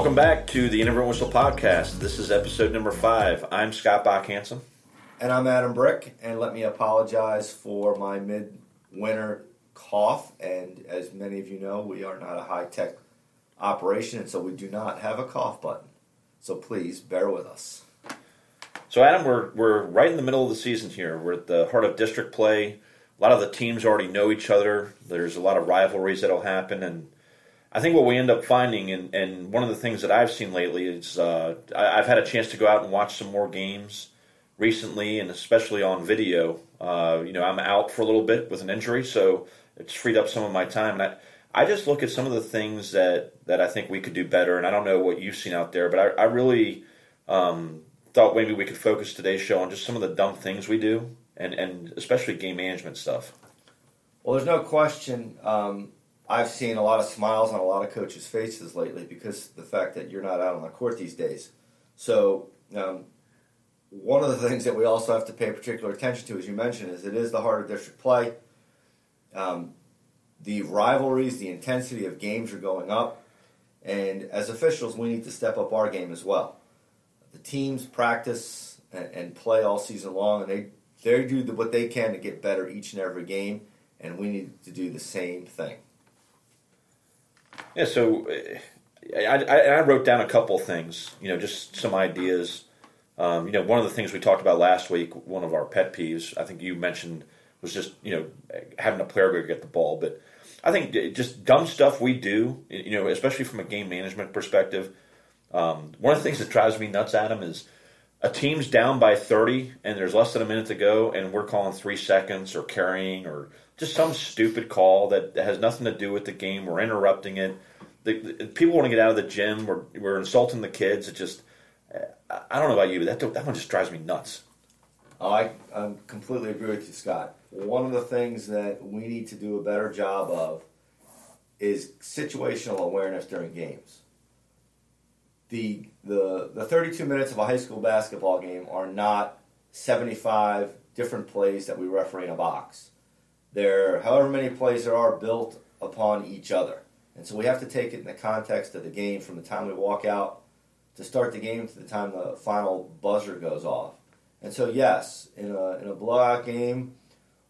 Welcome back to the Inadvertent Whistle Podcast. This is episode number five. I'm Scott Bach Hansen. And I'm Adam Brick, and let me apologize for my midwinter cough. And as many of you know, we are not a high tech operation, and so we do not have a cough button. So please bear with us. So, Adam, we're, we're right in the middle of the season here. We're at the heart of district play. A lot of the teams already know each other. There's a lot of rivalries that'll happen, and I think what we end up finding, and, and one of the things that I've seen lately is uh, I, have had a chance to go out and watch some more games recently, and especially on video. Uh, you know, I'm out for a little bit with an injury, so it's freed up some of my time. And I, I just look at some of the things that, that I think we could do better, and I don't know what you've seen out there, but I, I really um, thought maybe we could focus today's show on just some of the dumb things we do, and, and especially game management stuff. Well, there's no question. Um, I've seen a lot of smiles on a lot of coaches' faces lately because the fact that you're not out on the court these days. So, um, one of the things that we also have to pay particular attention to, as you mentioned, is it is the heart of district play. Um, the rivalries, the intensity of games are going up, and as officials, we need to step up our game as well. The teams practice and, and play all season long, and they they do what they can to get better each and every game, and we need to do the same thing. Yeah, so I, I, I wrote down a couple things, you know, just some ideas. Um, you know, one of the things we talked about last week, one of our pet peeves, I think you mentioned, was just you know having a player go get the ball. But I think just dumb stuff we do, you know, especially from a game management perspective. Um, one of the things that drives me nuts, Adam, is a team's down by 30 and there's less than a minute to go, and we're calling three seconds or carrying or just some stupid call that has nothing to do with the game. We're interrupting it. The, the, people want to get out of the gym. We're, we're insulting the kids. It just, I don't know about you, but that, that one just drives me nuts. Oh, I, I completely agree with you, Scott. One of the things that we need to do a better job of is situational awareness during games. The, the, the 32 minutes of a high school basketball game are not 75 different plays that we referee in a box there, however many plays there are, built upon each other. And so we have to take it in the context of the game from the time we walk out to start the game to the time the final buzzer goes off. And so, yes, in a, in a blowout game,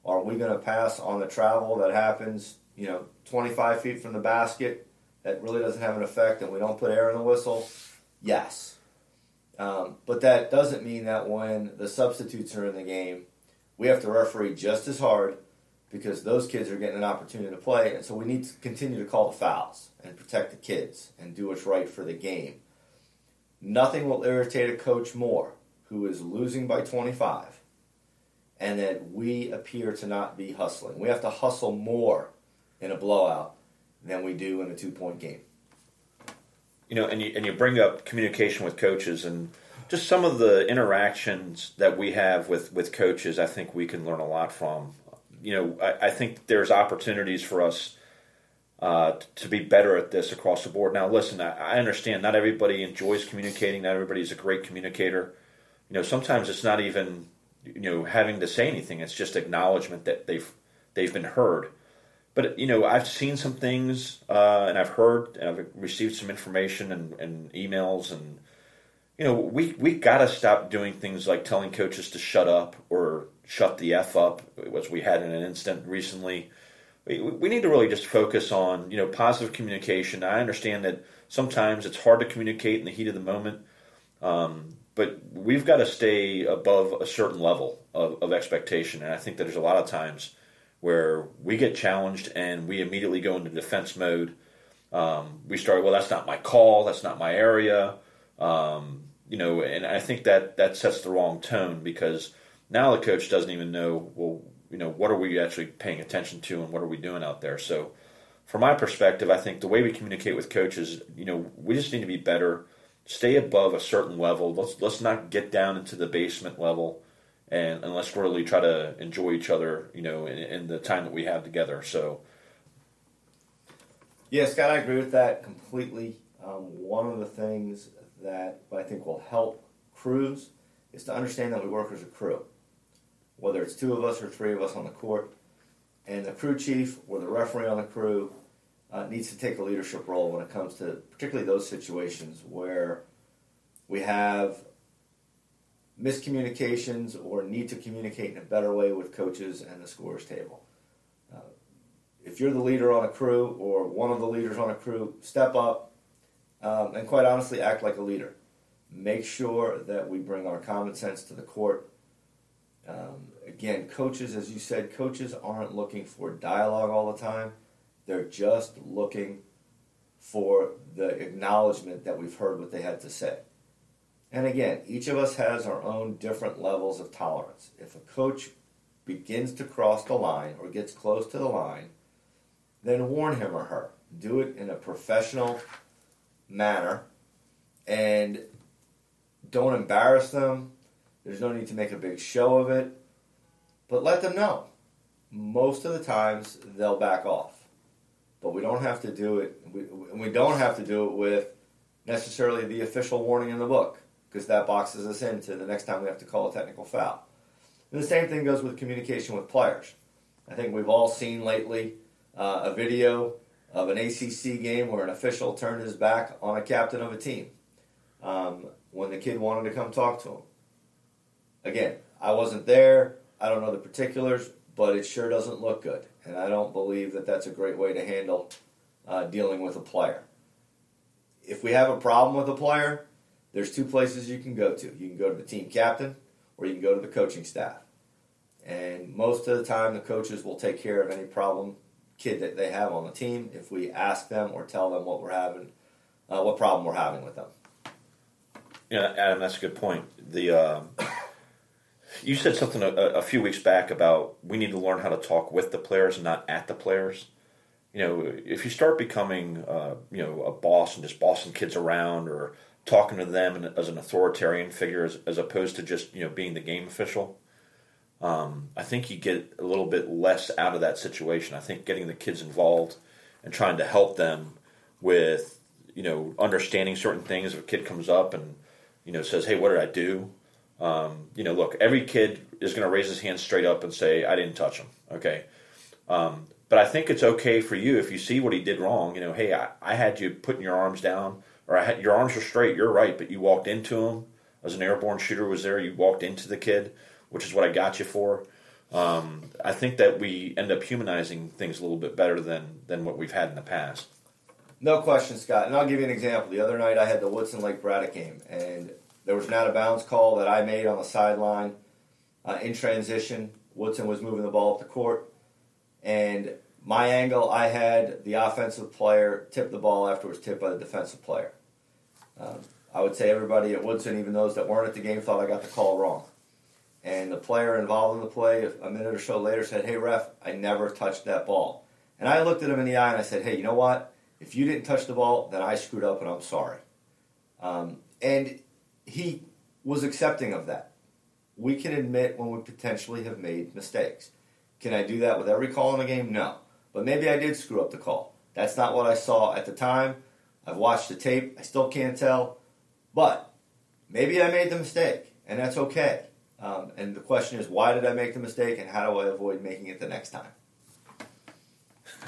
are we going to pass on the travel that happens, you know, 25 feet from the basket that really doesn't have an effect and we don't put air in the whistle? Yes. Um, but that doesn't mean that when the substitutes are in the game, we have to referee just as hard because those kids are getting an opportunity to play, and so we need to continue to call the fouls and protect the kids and do what's right for the game. Nothing will irritate a coach more who is losing by 25 and that we appear to not be hustling. We have to hustle more in a blowout than we do in a two point game. You know, and you, and you bring up communication with coaches and just some of the interactions that we have with, with coaches, I think we can learn a lot from you know, I, I, think there's opportunities for us uh, to be better at this across the board. Now, listen, I, I, understand not everybody enjoys communicating. Not everybody's a great communicator. You know, sometimes it's not even you know having to say anything. It's just acknowledgement that they've they've been heard. But you know, I've seen some things, uh, and I've heard, and I've received some information and, and emails, and you know, we we got to stop doing things like telling coaches to shut up or shut the f up, which we had in an instant recently. We, we need to really just focus on you know positive communication. I understand that sometimes it's hard to communicate in the heat of the moment, um, but we've got to stay above a certain level of, of expectation. And I think that there's a lot of times where we get challenged and we immediately go into defense mode. Um, we start, well, that's not my call, that's not my area. Um, you know, and I think that that sets the wrong tone because now the coach doesn't even know, well, you know, what are we actually paying attention to and what are we doing out there? So, from my perspective, I think the way we communicate with coaches, you know, we just need to be better, stay above a certain level. Let's let's not get down into the basement level, and, and let's really try to enjoy each other, you know, in, in the time that we have together. So, yeah, Scott, I agree with that completely. Um, one of the things that I think will help crews is to understand that we work as a crew, whether it's two of us or three of us on the court, and the crew chief or the referee on the crew uh, needs to take a leadership role when it comes to particularly those situations where we have miscommunications or need to communicate in a better way with coaches and the scores table. Uh, if you're the leader on a crew or one of the leaders on a crew, step up um, and quite honestly act like a leader. Make sure that we bring our common sense to the court. Um, again, coaches, as you said, coaches aren't looking for dialogue all the time. They're just looking for the acknowledgement that we've heard what they had to say. And again, each of us has our own different levels of tolerance. If a coach begins to cross the line or gets close to the line, then warn him or her. Do it in a professional manner and don't embarrass them. There's no need to make a big show of it, but let them know. Most of the times they'll back off, but we don't have to do it. We, we don't have to do it with necessarily the official warning in the book because that boxes us into the next time we have to call a technical foul. And the same thing goes with communication with players. I think we've all seen lately uh, a video of an ACC game where an official turned his back on a captain of a team um, when the kid wanted to come talk to him. Again, I wasn't there. I don't know the particulars, but it sure doesn't look good. And I don't believe that that's a great way to handle uh, dealing with a player. If we have a problem with a player, there's two places you can go to. You can go to the team captain or you can go to the coaching staff. And most of the time, the coaches will take care of any problem kid that they have on the team if we ask them or tell them what we're having, uh, what problem we're having with them. Yeah, Adam, that's a good point. The uh, you said something a, a, few weeks back about we need to learn how to talk with the players, not at the players. You know, if you start becoming, uh, you know, a boss and just bossing kids around, or talking to them as an authoritarian figure as, as opposed to just you know being the game official. Um, I think you get a little bit less out of that situation. I think getting the kids involved and trying to help them with you know understanding certain things. If a kid comes up and you know says, "Hey, what did I do?" Um, you know, look, every kid is going to raise his hand straight up and say, "I didn't touch him." Okay. Um, but I think it's okay for you if you see what he did wrong. You know, hey, I, I had you putting your arms down or your arms are straight, you're right, but you walked into him as an airborne shooter was there. You walked into the kid, which is what I got you for. Um, I think that we end up humanizing things a little bit better than than what we've had in the past. No question, Scott. And I'll give you an example. The other night I had the Woodson Lake Braddock game, and there was an out of bounds call that I made on the sideline uh, in transition. Woodson was moving the ball up the court, and my angle, I had the offensive player tip the ball after it was tipped by the defensive player. Um, I would say everybody at Woodson, even those that weren't at the game, thought I got the call wrong. And the player involved in the play, a minute or so later, said, Hey, ref, I never touched that ball. And I looked at him in the eye and I said, Hey, you know what? If you didn't touch the ball, then I screwed up and I'm sorry. Um, and he was accepting of that. We can admit when we potentially have made mistakes. Can I do that with every call in the game? No. But maybe I did screw up the call. That's not what I saw at the time. I've watched the tape. I still can't tell. But maybe I made the mistake, and that's okay. Um, and the question is, why did I make the mistake, and how do I avoid making it the next time?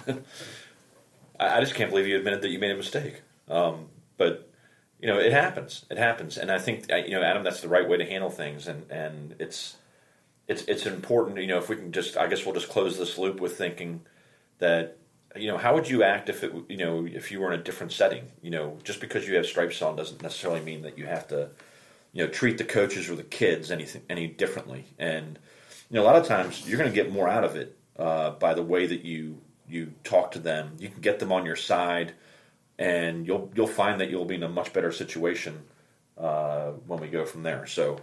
I just can't believe you admitted that you made a mistake. Um, but you know, it happens. It happens, and I think you know, Adam, that's the right way to handle things, and and it's it's it's important. You know, if we can just, I guess we'll just close this loop with thinking that you know, how would you act if it, you know, if you were in a different setting? You know, just because you have stripes on doesn't necessarily mean that you have to, you know, treat the coaches or the kids anything any differently. And you know, a lot of times you're going to get more out of it uh, by the way that you you talk to them. You can get them on your side, and you'll you'll find that you'll be in a much better situation uh, when we go from there. So.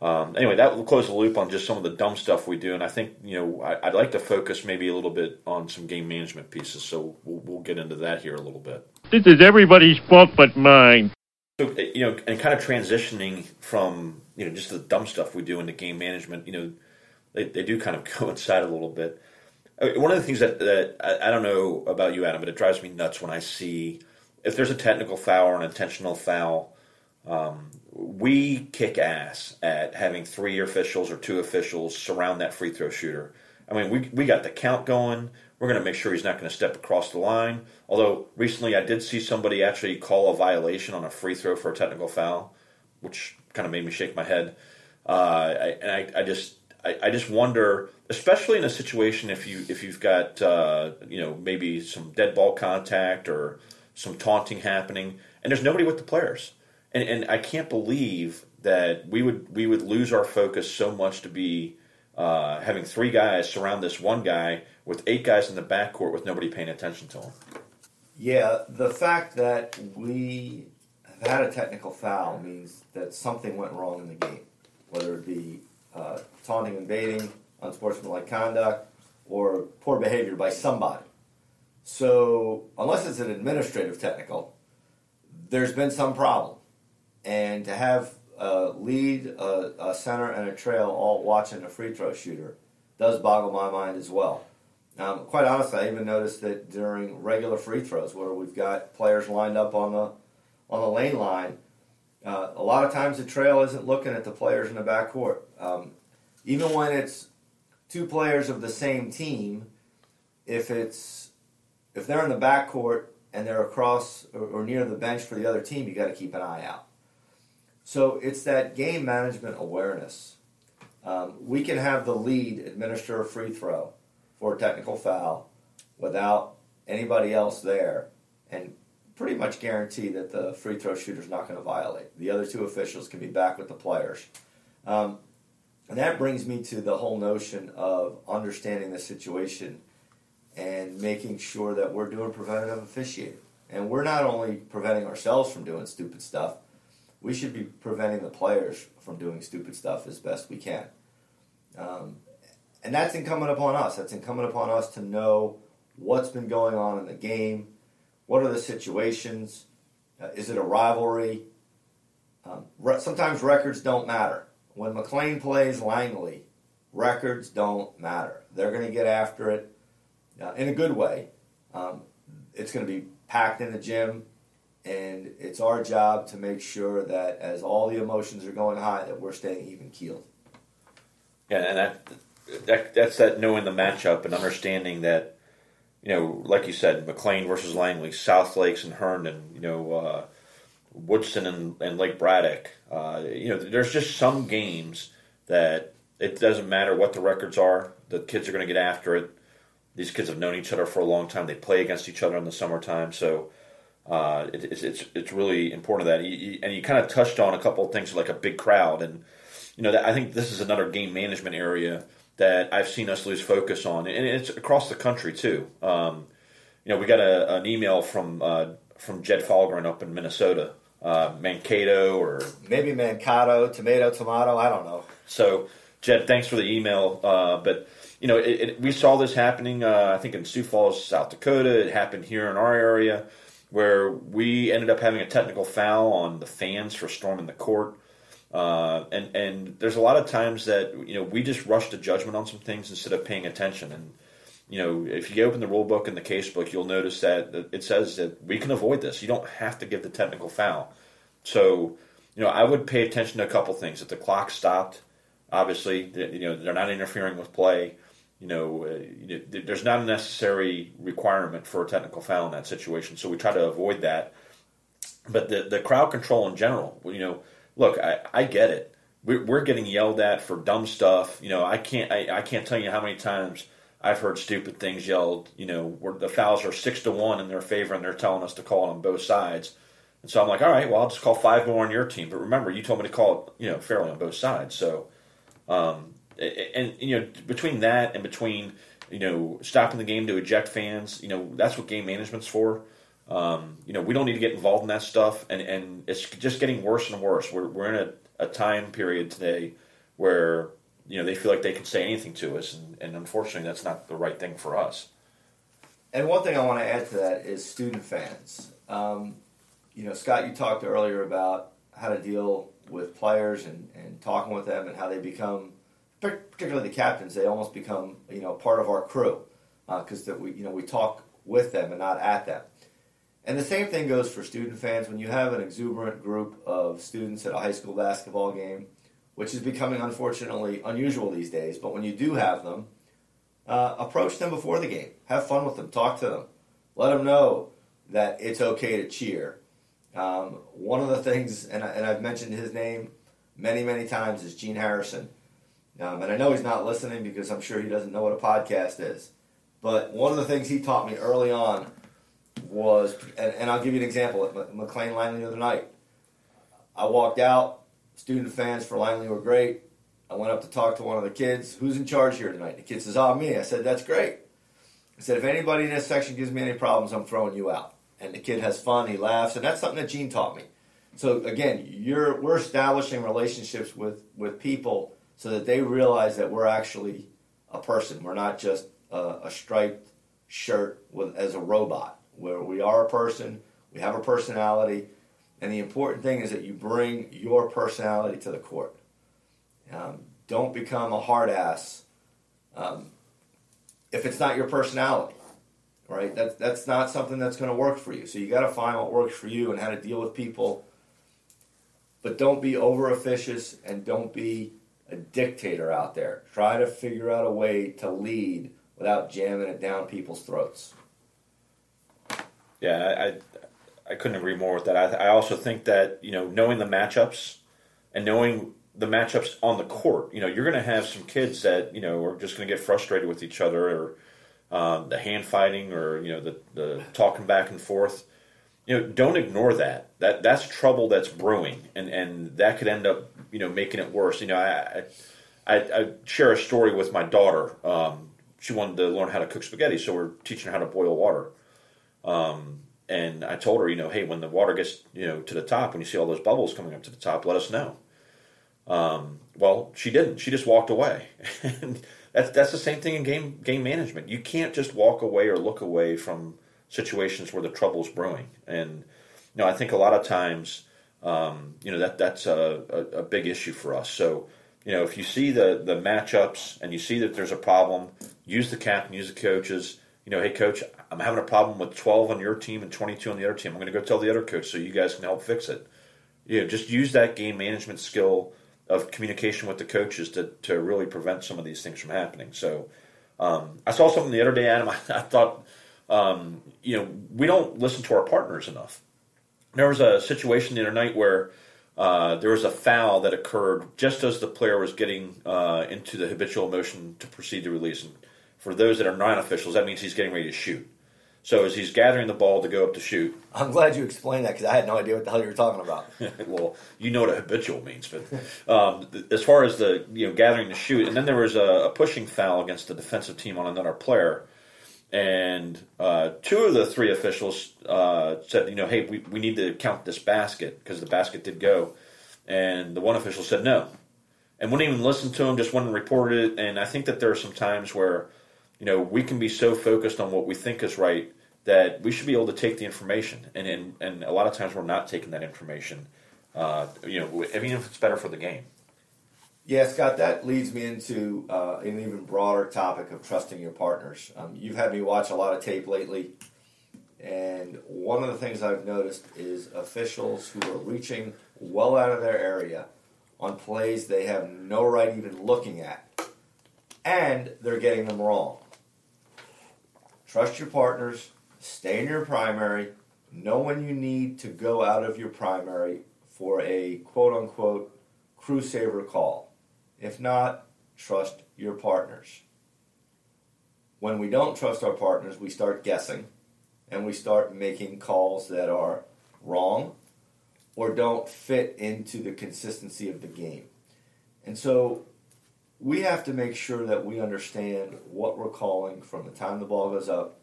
Um, anyway, that will close the loop on just some of the dumb stuff we do, and I think you know I, would like to focus maybe a little bit on some game management pieces. So we'll, we'll get into that here a little bit. This is everybody's fault but mine. So you know, and kind of transitioning from you know just the dumb stuff we do into game management, you know, they, they do kind of coincide a little bit. Uh, one of the things that, that I, I don't know about you, Adam, but it drives me nuts when I see if there's a technical foul or an intentional foul. Um, we kick ass at having three officials or two officials surround that free throw shooter I mean, we we got the count going. We're going to make sure he's not going to step across the line. Although recently I did see somebody actually call a violation on a free throw for a technical foul, which kind of made me shake my head. Uh, I, and I, I just I, just wonder, especially in a situation if you if you've got uh, you know maybe some dead ball contact or some taunting happening, and there's nobody with the players, and and I can't believe that we would we would lose our focus so much to be uh, having three guys surround this one guy with eight guys in the backcourt with nobody paying attention to him. Yeah, the fact that we have had a technical foul means that something went wrong in the game, whether it be uh, taunting and baiting, unsportsmanlike conduct, or poor behavior by somebody. So, unless it's an administrative technical, there's been some problem. And to have a lead, a, a center, and a trail all watching a free throw shooter does boggle my mind as well. Um, quite honestly, I even noticed that during regular free throws, where we've got players lined up on the on the lane line, uh, a lot of times the trail isn't looking at the players in the backcourt. Um, even when it's two players of the same team, if it's if they're in the backcourt and they're across or, or near the bench for the other team, you got to keep an eye out. So it's that game management awareness. Um, we can have the lead administer a free throw for a technical foul without anybody else there and pretty much guarantee that the free throw shooter is not going to violate. The other two officials can be back with the players. Um, and that brings me to the whole notion of understanding the situation and making sure that we're doing preventative officiating. And we're not only preventing ourselves from doing stupid stuff, we should be preventing the players from doing stupid stuff as best we can. Um, and that's incumbent upon us. That's incumbent upon us to know what's been going on in the game, what are the situations, uh, is it a rivalry? Um, re- sometimes records don't matter. When McLean plays Langley, records don't matter. They're going to get after it uh, in a good way. Um, it's going to be packed in the gym and it's our job to make sure that as all the emotions are going high, that we're staying even keeled. Yeah, and that, that that's that knowing the matchup and understanding that, you know, like you said, McLean versus Langley, South Lakes and Herndon, you know, uh, Woodson and, and, Lake Braddock. Uh, you know, there's just some games that it doesn't matter what the records are. The kids are going to get after it. These kids have known each other for a long time. They play against each other in the summertime, so uh, it, it's, it's it's really important that you, and you kind of touched on a couple of things like a big crowd and you know that I think this is another game management area that I've seen us lose focus on and it's across the country too. Um, you know we got a, an email from uh, from Jed Falgren up in Minnesota, uh, Mankato or maybe Mankato, tomato, tomato. I don't know. So Jed, thanks for the email, uh, but you know, it, it, we saw this happening. Uh, I think in Sioux Falls, South Dakota. It happened here in our area where we ended up having a technical foul on the fans for storming the court. Uh, and and there's a lot of times that you know we just rush to judgment on some things instead of paying attention. And you know if you open the rule book and the case book, you'll notice that it says that we can avoid this. You don't have to give the technical foul. So you know I would pay attention to a couple things. If the clock stopped, obviously you know they're not interfering with play you know, uh, there's not a necessary requirement for a technical foul in that situation, so we try to avoid that. But the the crowd control in general, you know, look, I, I get it. We're, we're getting yelled at for dumb stuff. You know, I can't I, I can't tell you how many times I've heard stupid things yelled. You know, where the fouls are six to one in their favor, and they're telling us to call it on both sides. And so I'm like, all right, well, I'll just call five more on your team. But remember, you told me to call it, you know, fairly on both sides. So, um, and you know between that and between you know stopping the game to eject fans, you know that's what game management's for. Um, you know we don't need to get involved in that stuff, and and it's just getting worse and worse. We're we're in a, a time period today where you know they feel like they can say anything to us, and, and unfortunately that's not the right thing for us. And one thing I want to add to that is student fans. Um, you know, Scott, you talked earlier about how to deal with players and, and talking with them and how they become particularly the captains, they almost become you know part of our crew because uh, we you know we talk with them and not at them. And the same thing goes for student fans. When you have an exuberant group of students at a high school basketball game, which is becoming unfortunately unusual these days, but when you do have them, uh, approach them before the game. Have fun with them. Talk to them. Let them know that it's okay to cheer. Um, one of the things, and, I, and I've mentioned his name many, many times, is Gene Harrison. Um, and I know he's not listening because I'm sure he doesn't know what a podcast is. But one of the things he taught me early on was, and, and I'll give you an example at McLean Langley the other night. I walked out, student fans for Langley were great. I went up to talk to one of the kids. Who's in charge here tonight? The kid says, "Oh, me." I said, "That's great." I said, "If anybody in this section gives me any problems, I'm throwing you out." And the kid has fun. He laughs, and that's something that Gene taught me. So again, you're we're establishing relationships with with people so that they realize that we're actually a person. We're not just a, a striped shirt with as a robot. Where we are a person, we have a personality, and the important thing is that you bring your personality to the court. Um, don't become a hard ass um, if it's not your personality, right? That's that's not something that's going to work for you. So you got to find what works for you and how to deal with people. But don't be over officious and don't be a dictator out there. Try to figure out a way to lead without jamming it down people's throats. Yeah, I I couldn't agree more with that. I, I also think that you know knowing the matchups and knowing the matchups on the court. You know, you're going to have some kids that you know are just going to get frustrated with each other, or um, the hand fighting, or you know, the the talking back and forth. You know, don't ignore that. That that's trouble that's brewing, and and that could end up you know making it worse. You know, I I, I share a story with my daughter. Um, she wanted to learn how to cook spaghetti, so we're teaching her how to boil water. Um, and I told her, you know, hey, when the water gets you know to the top, when you see all those bubbles coming up to the top, let us know. Um, well, she didn't. She just walked away. and that's that's the same thing in game game management. You can't just walk away or look away from situations where the trouble's brewing. And you know, I think a lot of times, um, you know, that that's a, a, a big issue for us. So you know, if you see the the matchups and you see that there's a problem, use the captain, use the coaches. You know, hey coach, I'm having a problem with 12 on your team and 22 on the other team. I'm going to go tell the other coach so you guys can help fix it. You know, just use that game management skill of communication with the coaches to, to really prevent some of these things from happening. So um, I saw something the other day, Adam. I, I thought, um, you know, we don't listen to our partners enough. There was a situation the other night where uh, there was a foul that occurred just as the player was getting uh, into the habitual motion to proceed to release. And for those that are non officials, that means he's getting ready to shoot. So as he's gathering the ball to go up to shoot, I'm glad you explained that because I had no idea what the hell you were talking about. well, you know what a habitual means, but um, as far as the you know gathering to shoot, and then there was a, a pushing foul against the defensive team on another player, and uh, two of the three officials uh, said, you know, hey, we, we need to count this basket because the basket did go, and the one official said no, and wouldn't even listen to him, just went and reported it, and I think that there are some times where you know we can be so focused on what we think is right that we should be able to take the information, and and, and a lot of times we're not taking that information. Uh, you know, even if it's better for the game. Yeah, Scott, that leads me into uh, an even broader topic of trusting your partners. Um, you've had me watch a lot of tape lately, and one of the things I've noticed is officials who are reaching well out of their area on plays they have no right even looking at, and they're getting them wrong. Trust your partners, Stay in your primary. Know when you need to go out of your primary for a quote unquote crew saver call. If not, trust your partners. When we don't trust our partners, we start guessing and we start making calls that are wrong or don't fit into the consistency of the game. And so we have to make sure that we understand what we're calling from the time the ball goes up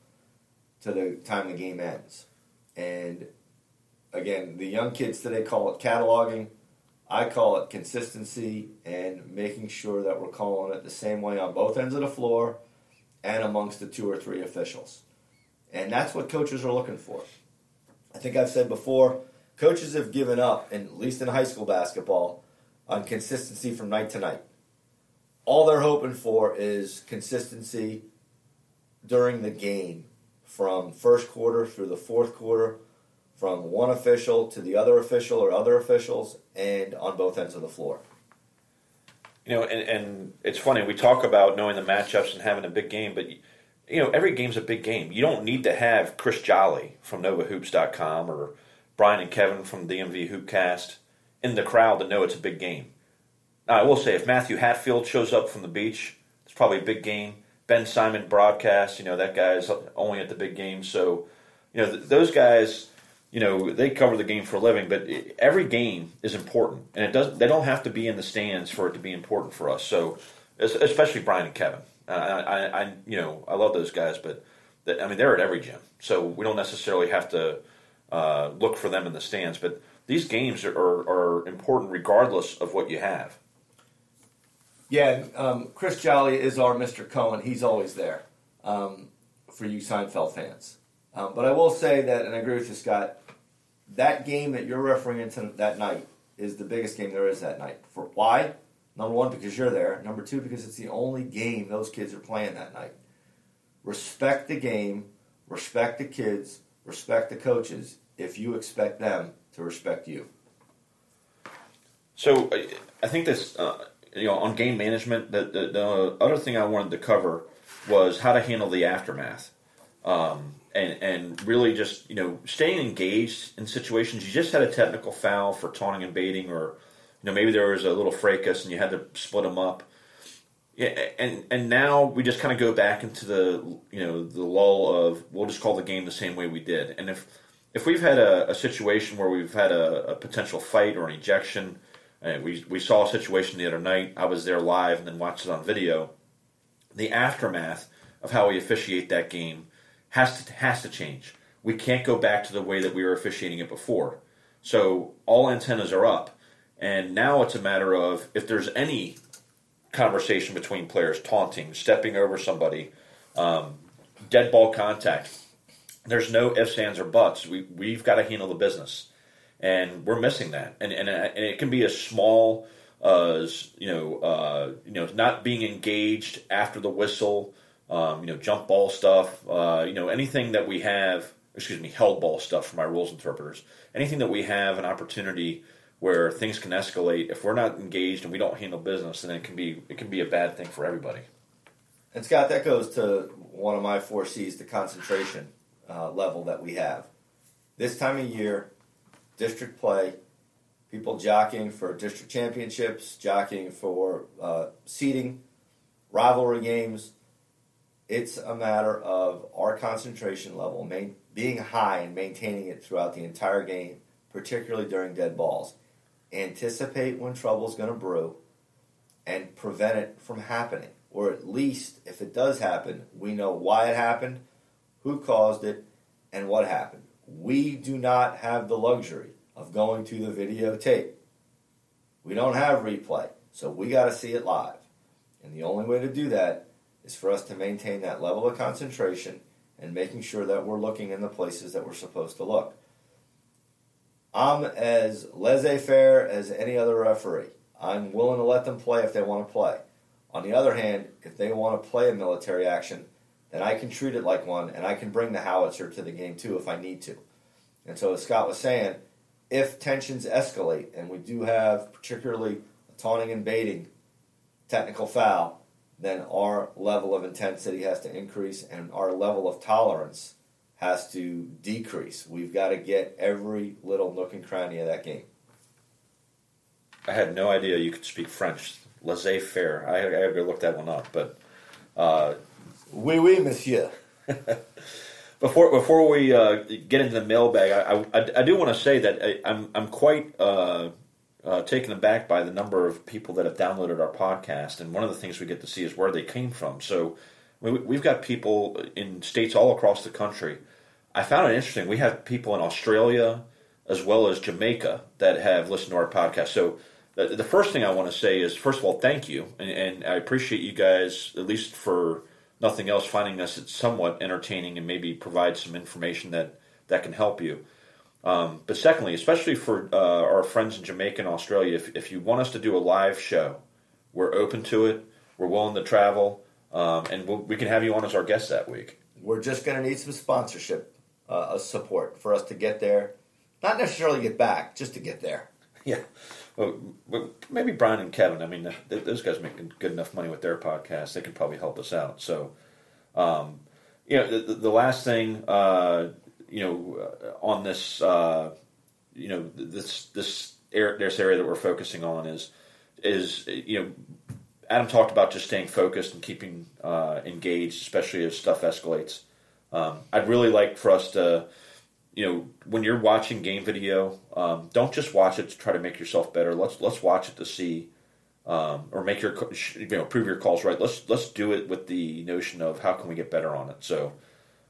to the time the game ends. And again, the young kids today call it cataloging. I call it consistency and making sure that we're calling it the same way on both ends of the floor and amongst the two or three officials. And that's what coaches are looking for. I think I've said before, coaches have given up, at least in high school basketball, on consistency from night to night. All they're hoping for is consistency during the game from first quarter through the fourth quarter, from one official to the other official or other officials, and on both ends of the floor. You know, and, and it's funny we talk about knowing the matchups and having a big game, but you know every game's a big game. You don't need to have Chris Jolly from NovaHoops.com or Brian and Kevin from DMV Hoopcast in the crowd to know it's a big game. Now, I will say, if Matthew Hatfield shows up from the beach, it's probably a big game. Ben Simon broadcast, you know, that guy's only at the big game. So, you know, th- those guys, you know, they cover the game for a living, but every game is important. And it doesn't, they don't have to be in the stands for it to be important for us. So, especially Brian and Kevin. Uh, I, I, you know, I love those guys, but I mean, they're at every gym. So we don't necessarily have to uh, look for them in the stands. But these games are, are, are important regardless of what you have. Yeah, um, Chris Jolly is our Mr. Cohen. He's always there um, for you Seinfeld fans. Um, but I will say that, and I agree with you, Scott, that game that you're referring to that night is the biggest game there is that night. For why? Number one, because you're there. Number two, because it's the only game those kids are playing that night. Respect the game, respect the kids, respect the coaches if you expect them to respect you. So I think this, uh, you know, on game management, the, the, the, other thing I wanted to cover was how to handle the aftermath. Um, and, and really just, you know, staying engaged in situations. You just had a technical foul for taunting and baiting, or, you know, maybe there was a little fracas and you had to split them up. Yeah, and and now we just kind of go back into the you know the lull of we'll just call the game the same way we did. And if if we've had a, a situation where we've had a, a, potential fight or an ejection, and we we saw a situation the other night. I was there live and then watched it on video. The aftermath of how we officiate that game has to has to change. We can't go back to the way that we were officiating it before. So all antennas are up, and now it's a matter of if there's any conversation between players, taunting, stepping over somebody, um, dead ball contact there's no ifs, ands, or buts. We we've got to handle the business, and we're missing that. And and, and it can be as small as you know, uh, you know, not being engaged after the whistle. Um, you know, jump ball stuff. Uh, you know, anything that we have. Excuse me, held ball stuff for my rules interpreters. Anything that we have an opportunity where things can escalate. If we're not engaged and we don't handle business, then it can be it can be a bad thing for everybody. And Scott, that goes to one of my four C's: the concentration uh, level that we have. This time of year, district play, people jockeying for district championships, jockeying for uh, seeding, rivalry games. It's a matter of our concentration level main, being high and maintaining it throughout the entire game, particularly during dead balls. Anticipate when trouble is going to brew and prevent it from happening. Or at least, if it does happen, we know why it happened who caused it, and what happened. We do not have the luxury of going to the videotape. We don't have replay, so we got to see it live. And the only way to do that is for us to maintain that level of concentration and making sure that we're looking in the places that we're supposed to look. I'm as laissez faire as any other referee. I'm willing to let them play if they want to play. On the other hand, if they want to play a military action, then I can treat it like one, and I can bring the howitzer to the game too if I need to. And so, as Scott was saying, if tensions escalate, and we do have particularly a taunting and baiting technical foul, then our level of intensity has to increase and our level of tolerance has to decrease. We've got to get every little nook and cranny of that game. I had no idea you could speak French. Laissez faire. I, I had to look that one up, but uh, Oui, oui, monsieur. before before we uh, get into the mailbag, I, I, I do want to say that I, am I'm, I'm quite uh, uh, taken aback by the number of people that have downloaded our podcast, and one of the things we get to see is where they came from. So we, we've got people in states all across the country. I found it interesting. We have people in Australia as well as Jamaica that have listened to our podcast. So the, the first thing I want to say is, first of all, thank you, and, and I appreciate you guys at least for nothing else, finding us somewhat entertaining and maybe provide some information that, that can help you. Um, but secondly, especially for uh, our friends in Jamaica and Australia, if, if you want us to do a live show, we're open to it. We're willing to travel, um, and we'll, we can have you on as our guest that week. We're just going to need some sponsorship uh, support for us to get there. Not necessarily get back, just to get there. Yeah. Well, maybe Brian and Kevin. I mean, those guys make good enough money with their podcast. They can probably help us out. So, um, you know, the, the last thing, uh, you know, uh, on this, uh, you know, this this area, this area that we're focusing on is is you know, Adam talked about just staying focused and keeping uh, engaged, especially as stuff escalates. Um, I'd really like for us to you know, when you're watching game video, um, don't just watch it to try to make yourself better. Let's let's watch it to see, um, or make your you know prove your calls right. Let's let's do it with the notion of how can we get better on it. So,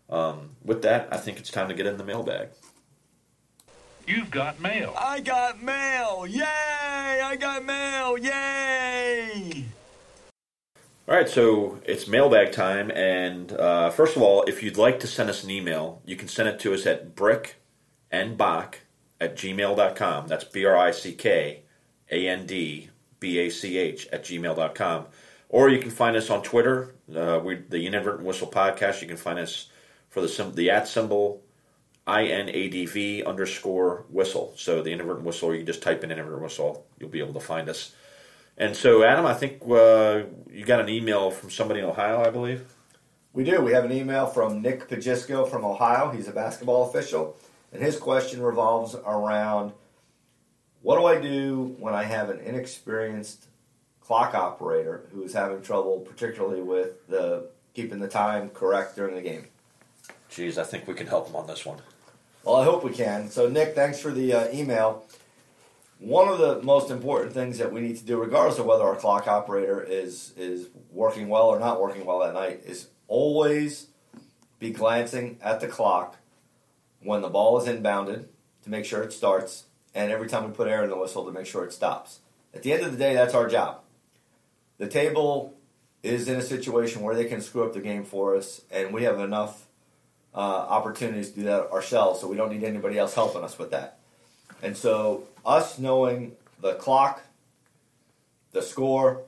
um, with that, I think it's time to get in the mailbag. You've got mail. I got mail! Yay! I got mail! Yay! All right, so it's mailbag time, and uh, first of all, if you'd like to send us an email, you can send it to us at brickandbach at gmail.com. That's B R I C K A N D B A C H at gmail.com. Or you can find us on Twitter, uh, we, the Inadvertent Whistle Podcast. You can find us for the, the at symbol INADV underscore whistle. So the Inadvertent Whistle, you just type in Inadvertent Whistle, you'll be able to find us. And so, Adam, I think uh, you got an email from somebody in Ohio, I believe. We do. We have an email from Nick Pagisco from Ohio. He's a basketball official. And his question revolves around what do I do when I have an inexperienced clock operator who is having trouble, particularly with the keeping the time correct during the game? Geez, I think we can help him on this one. Well, I hope we can. So, Nick, thanks for the uh, email. One of the most important things that we need to do, regardless of whether our clock operator is is working well or not working well at night, is always be glancing at the clock when the ball is inbounded to make sure it starts, and every time we put air in the whistle to make sure it stops. At the end of the day, that's our job. The table is in a situation where they can screw up the game for us, and we have enough uh, opportunities to do that ourselves, so we don't need anybody else helping us with that. And so, us knowing the clock, the score,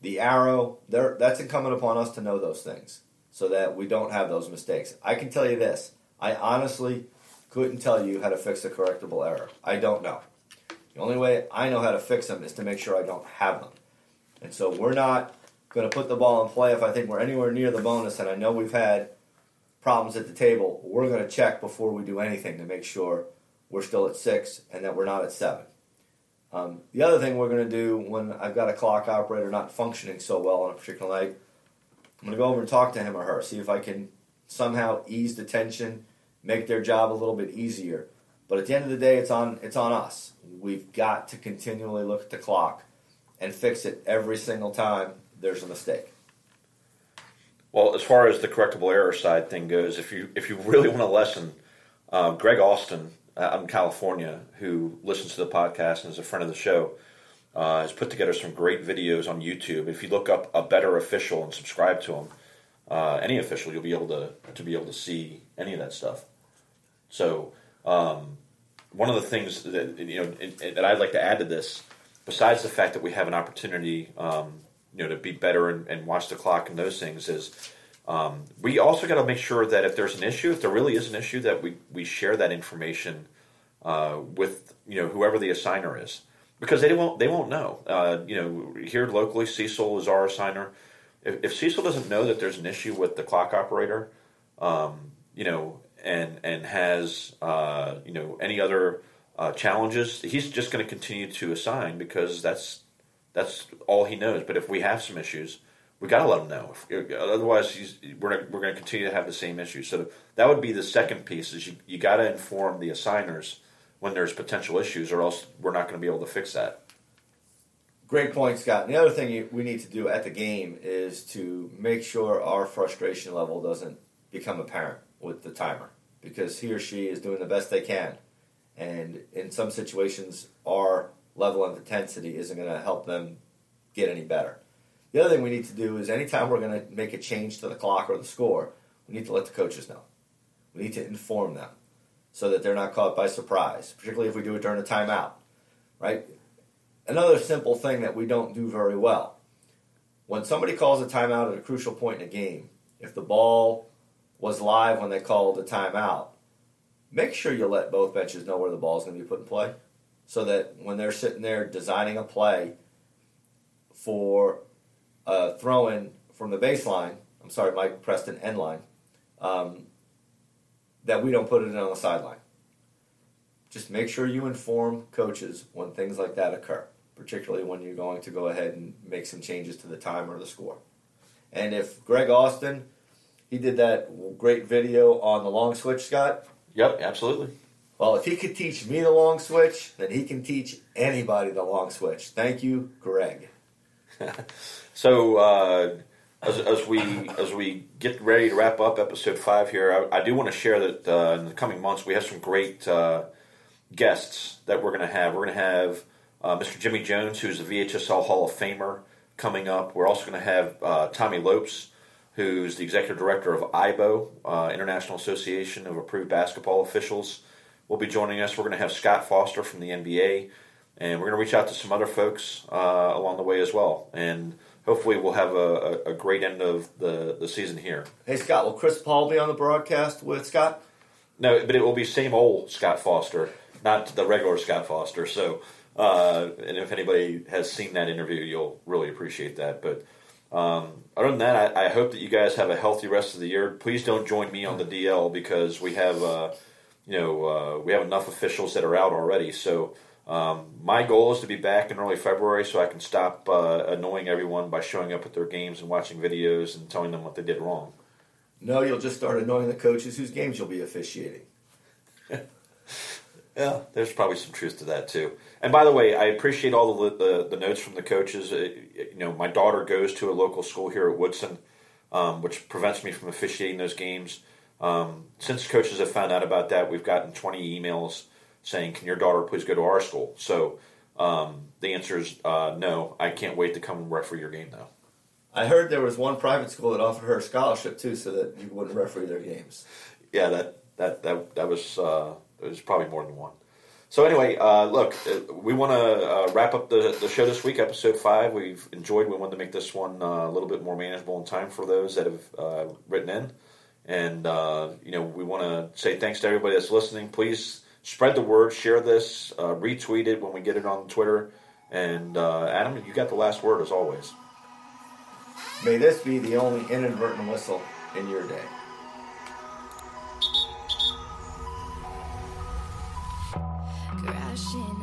the arrow, that's incumbent upon us to know those things so that we don't have those mistakes. I can tell you this I honestly couldn't tell you how to fix a correctable error. I don't know. The only way I know how to fix them is to make sure I don't have them. And so, we're not going to put the ball in play if I think we're anywhere near the bonus and I know we've had problems at the table. We're going to check before we do anything to make sure we're still at six and that we're not at seven. Um, the other thing we're going to do when I've got a clock operator not functioning so well on a particular night, I'm going to go over and talk to him or her, see if I can somehow ease the tension, make their job a little bit easier. But at the end of the day, it's on it's on us. We've got to continually look at the clock and fix it every single time there's a mistake. Well, as far as the correctable error side thing goes, if you if you really want a lesson, um, Greg Austin out in California who listens to the podcast and is a friend of the show uh, has put together some great videos on YouTube. If you look up a better official and subscribe to him, uh, any official, you'll be able to to be able to see any of that stuff. So um, one of the things that you know that I'd like to add to this, besides the fact that we have an opportunity, um, you know, to be better and, and watch the clock and those things, is um, we also got to make sure that if there's an issue, if there really is an issue, that we, we share that information uh, with you know whoever the assigner is, because they won't they won't know. Uh, you know, here locally, Cecil is our assigner. If, if, Cecil doesn't know that there's an issue with the clock operator, um, you know, and and has uh, you know any other uh, challenges, he's just going to continue to assign because that's that's all he knows. But if we have some issues, we got to let him know. If, otherwise, we're we're going to continue to have the same issues. So that would be the second piece: is you, you got to inform the assigners when there's potential issues, or else we're not going to be able to fix that. Great point, Scott. And the other thing we need to do at the game is to make sure our frustration level doesn't become apparent with the timer, because he or she is doing the best they can, and in some situations, our level of intensity isn't going to help them get any better. The other thing we need to do is anytime we're going to make a change to the clock or the score, we need to let the coaches know. We need to inform them so that they're not caught by surprise, particularly if we do it during a timeout, right? Another simple thing that we don't do very well. When somebody calls a timeout at a crucial point in a game, if the ball was live when they called a timeout, make sure you let both benches know where the ball is going to be put in play so that when they're sitting there designing a play for a throw in from the baseline, I'm sorry, Mike Preston end line, um, that we don't put it in on the sideline. Just make sure you inform coaches when things like that occur, particularly when you're going to go ahead and make some changes to the time or the score. And if Greg Austin, he did that great video on the long switch, Scott. Yep, absolutely. Well, if he could teach me the long switch, then he can teach anybody the long switch. Thank you, Greg. So uh, as, as we as we get ready to wrap up episode five here, I, I do want to share that uh, in the coming months we have some great uh, guests that we're going to have. We're going to have uh, Mr. Jimmy Jones, who's a VHSL Hall of Famer, coming up. We're also going to have uh, Tommy Lopes, who's the executive director of IAABO, uh, International Association of Approved Basketball Officials. Will be joining us. We're going to have Scott Foster from the NBA, and we're going to reach out to some other folks uh, along the way as well. And hopefully, we'll have a, a, great end of the, the season here. Hey, Scott, will Chris Paul be on the broadcast with Scott? No, but it will be same old Scott Foster, not the regular Scott Foster. So, uh, and if anybody has seen that interview, you'll really appreciate that. But um, other than that, I, I hope that you guys have a healthy rest of the year. Please don't join me on the DL because we have, uh, you know, uh, we have enough officials that are out already. So. Um, my goal is to be back in early February so I can stop uh, annoying everyone by showing up at their games and watching videos and telling them what they did wrong. No, you'll just start annoying the coaches whose games you'll be officiating. Yeah, there's probably some truth to that too. And by the way, I appreciate all the the, the notes from the coaches. Uh, you know, my daughter goes to a local school here at Woodson, um, which prevents me from officiating those games. Um, since coaches have found out about that, we've gotten 20 emails saying, "Can your daughter please go to our school?" So um, the answer is uh, no. I can't wait to come and referee your game though. I heard there was one private school that offered her a scholarship too, so that you wouldn't referee their games. Yeah, that that that that was uh, it was probably more than one. So anyway, uh, look, uh, we want to uh, wrap up the, the show this week, episode five. We've enjoyed. We wanted to make this one uh, a little bit more manageable in time for those that have uh, written in, and uh, you know we want to say thanks to everybody that's listening. Please spread the word, share this, uh, retweet it when we get it on Twitter. And uh, Adam, you got the last word as always. May this be the only inadvertent whistle in your day. crashing, hit a wall.